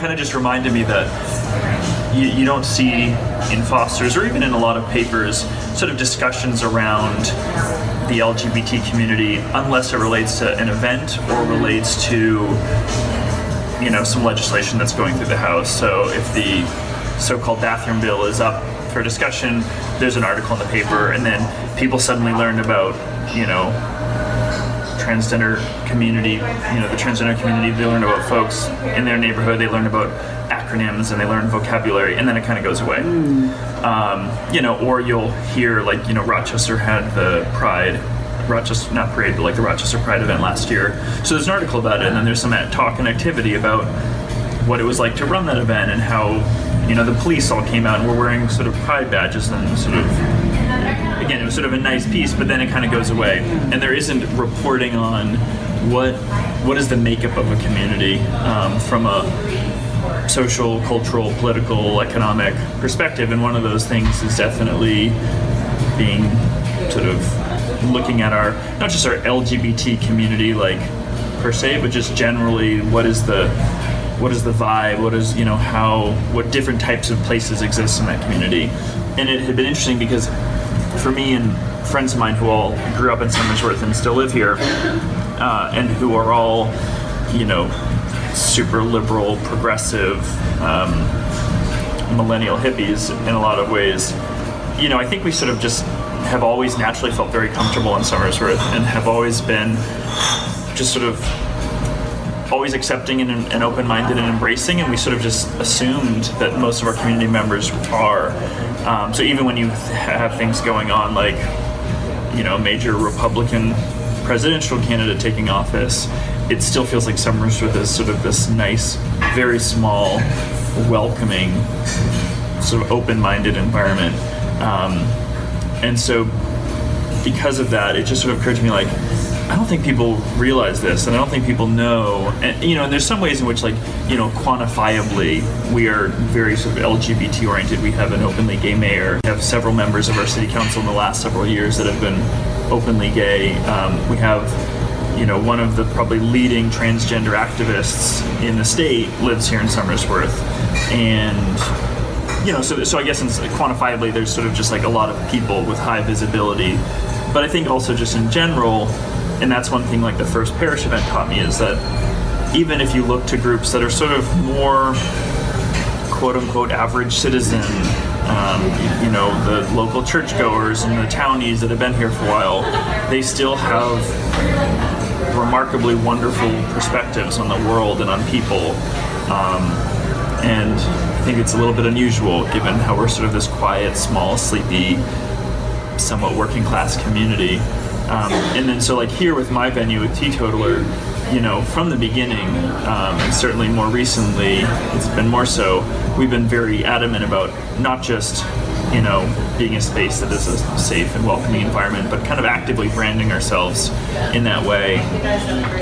kind of just reminded me that you, you don't see in Foster's or even in a lot of papers sort of discussions around the LGBT community unless it relates to an event or relates to you know some legislation that's going through the House. So if the so-called bathroom bill is up for discussion, there's an article in the paper, and then people suddenly learn about you know transgender community, you know, the transgender community, they learn about folks in their neighborhood, they learn about acronyms and they learn vocabulary, and then it kind of goes away. Um, you know, or you'll hear, like, you know, Rochester had the Pride, Rochester, not parade, but like the Rochester Pride event last year. So there's an article about it, and then there's some talk and activity about what it was like to run that event and how, you know, the police all came out and were wearing sort of pride badges and sort of again, it was sort of a nice piece, but then it kind of goes away, and there isn't reporting on what what is the makeup of a community um, from a social, cultural, political, economic perspective, and one of those things is definitely being sort of looking at our not just our LGBT community like per se, but just generally what is the what is the vibe, what is you know how what different types of places exist in that community, and it had been interesting because for me and friends of mine who all grew up in Somersworth and still live here, uh, and who are all, you know, super liberal, progressive, um, millennial hippies in a lot of ways. You know, I think we sort of just have always naturally felt very comfortable in Somersworth and have always been just sort of always accepting and, and open-minded and embracing and we sort of just assumed that most of our community members are. Um, so even when you have things going on like you know major republican presidential candidate taking office it still feels like Somersworth is sort of this nice very small welcoming sort of open-minded environment. Um, and so because of that it just sort of occurred to me like think people realize this, and I don't think people know. And you know, and there's some ways in which, like, you know, quantifiably, we are very sort of LGBT oriented. We have an openly gay mayor. We have several members of our city council in the last several years that have been openly gay. Um, we have, you know, one of the probably leading transgender activists in the state lives here in Somersworth, and you know, so so I guess quantifiably, there's sort of just like a lot of people with high visibility. But I think also just in general, and that's one thing like the first parish event taught me is that even if you look to groups that are sort of more quote unquote average citizen um, you know the local churchgoers and the townies that have been here for a while they still have remarkably wonderful perspectives on the world and on people um, and I think it's a little bit unusual given how we're sort of this quiet, small, sleepy, somewhat working class community. Um, and then so like here with my venue with Teatotaller, you know, from the beginning, um, and certainly more recently, it's been more so. We've been very adamant about not just you know being a space that is a safe and welcoming environment, but kind of actively branding ourselves in that way.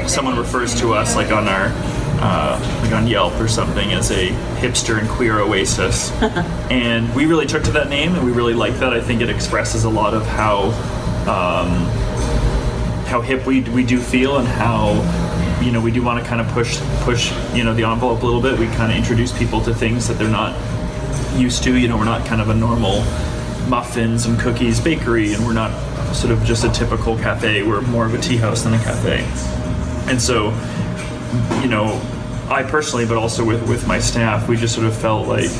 Someone refers to us like on our uh, like on Yelp or something as a hipster and queer oasis. and we really took to that name and we really like that. I think it expresses a lot of how um, how hip we, we do feel and how you know we do want to kind of push push you know the envelope a little bit. We kind of introduce people to things that they're not used to. You know, we're not kind of a normal muffins and cookies bakery, and we're not sort of just a typical cafe. We're more of a tea house than a cafe. And so, you know, I personally, but also with with my staff, we just sort of felt like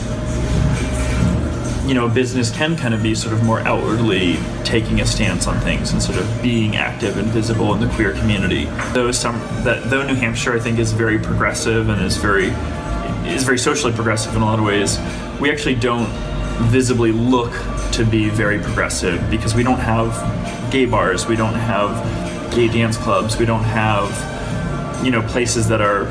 you know, business can kind of be sort of more outwardly taking a stance on things and sort of being active and visible in the queer community. Though some that though New Hampshire I think is very progressive and is very is very socially progressive in a lot of ways, we actually don't visibly look to be very progressive because we don't have gay bars, we don't have gay dance clubs, we don't have you know places that are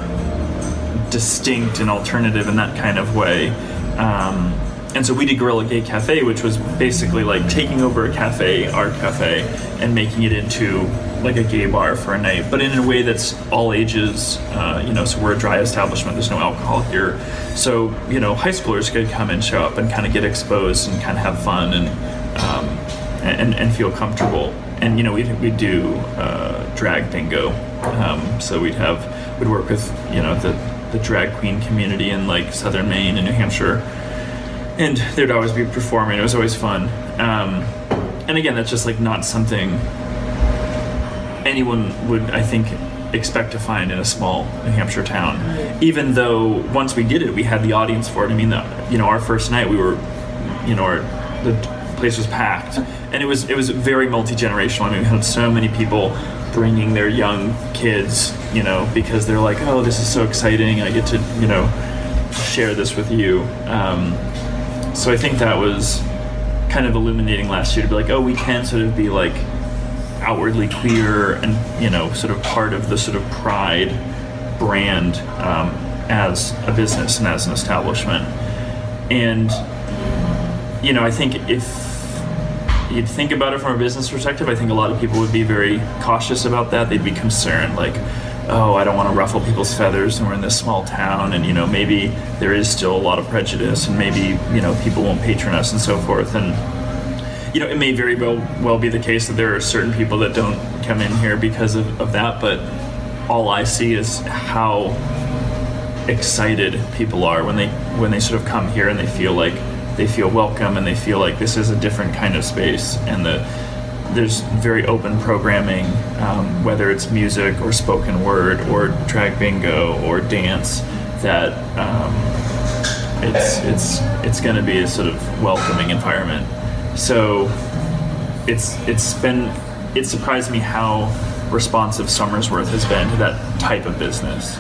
distinct and alternative in that kind of way. Um, and so we did Gorilla Gay Cafe, which was basically like taking over a cafe, art cafe, and making it into like a gay bar for a night, but in a way that's all ages. Uh, you know, so we're a dry establishment. There's no alcohol here, so you know, high schoolers could come and show up and kind of get exposed and kind of have fun and um, and, and feel comfortable. And you know, we we do uh, drag bingo, um, so we'd have we'd work with you know the the drag queen community in like southern Maine and New Hampshire, and they'd always be performing. It was always fun. Um, and again, that's just like not something anyone would, I think, expect to find in a small New Hampshire town. Even though once we did it, we had the audience for it. I mean, the, you know, our first night we were, you know, our, the place was packed, and it was it was very multi generational. I mean, we had so many people bringing their young kids, you know, because they're like, oh, this is so exciting. I get to, you know, share this with you. Um, so I think that was kind of illuminating last year to be like, oh, we can sort of be like outwardly queer and you know sort of part of the sort of pride brand um, as a business and as an establishment. And you know i think if you'd think about it from a business perspective i think a lot of people would be very cautious about that. They'd be concerned like oh i don't want to ruffle people's feathers and we're in this small town and you know maybe there is still a lot of prejudice and maybe you know people won't patron us and so forth. And you know, it may very well well be the case that there are certain people that don't come in here because of, of that, but all I see is how excited people are when they when they sort of come here and they feel like they feel welcome and they feel like this is a different kind of space and the there's very open programming, um, whether it's music or spoken word or drag bingo or dance, that um, it's it's it's going to be a sort of welcoming environment. So it's it's been it surprised me how responsive Somersworth has been to that type of business.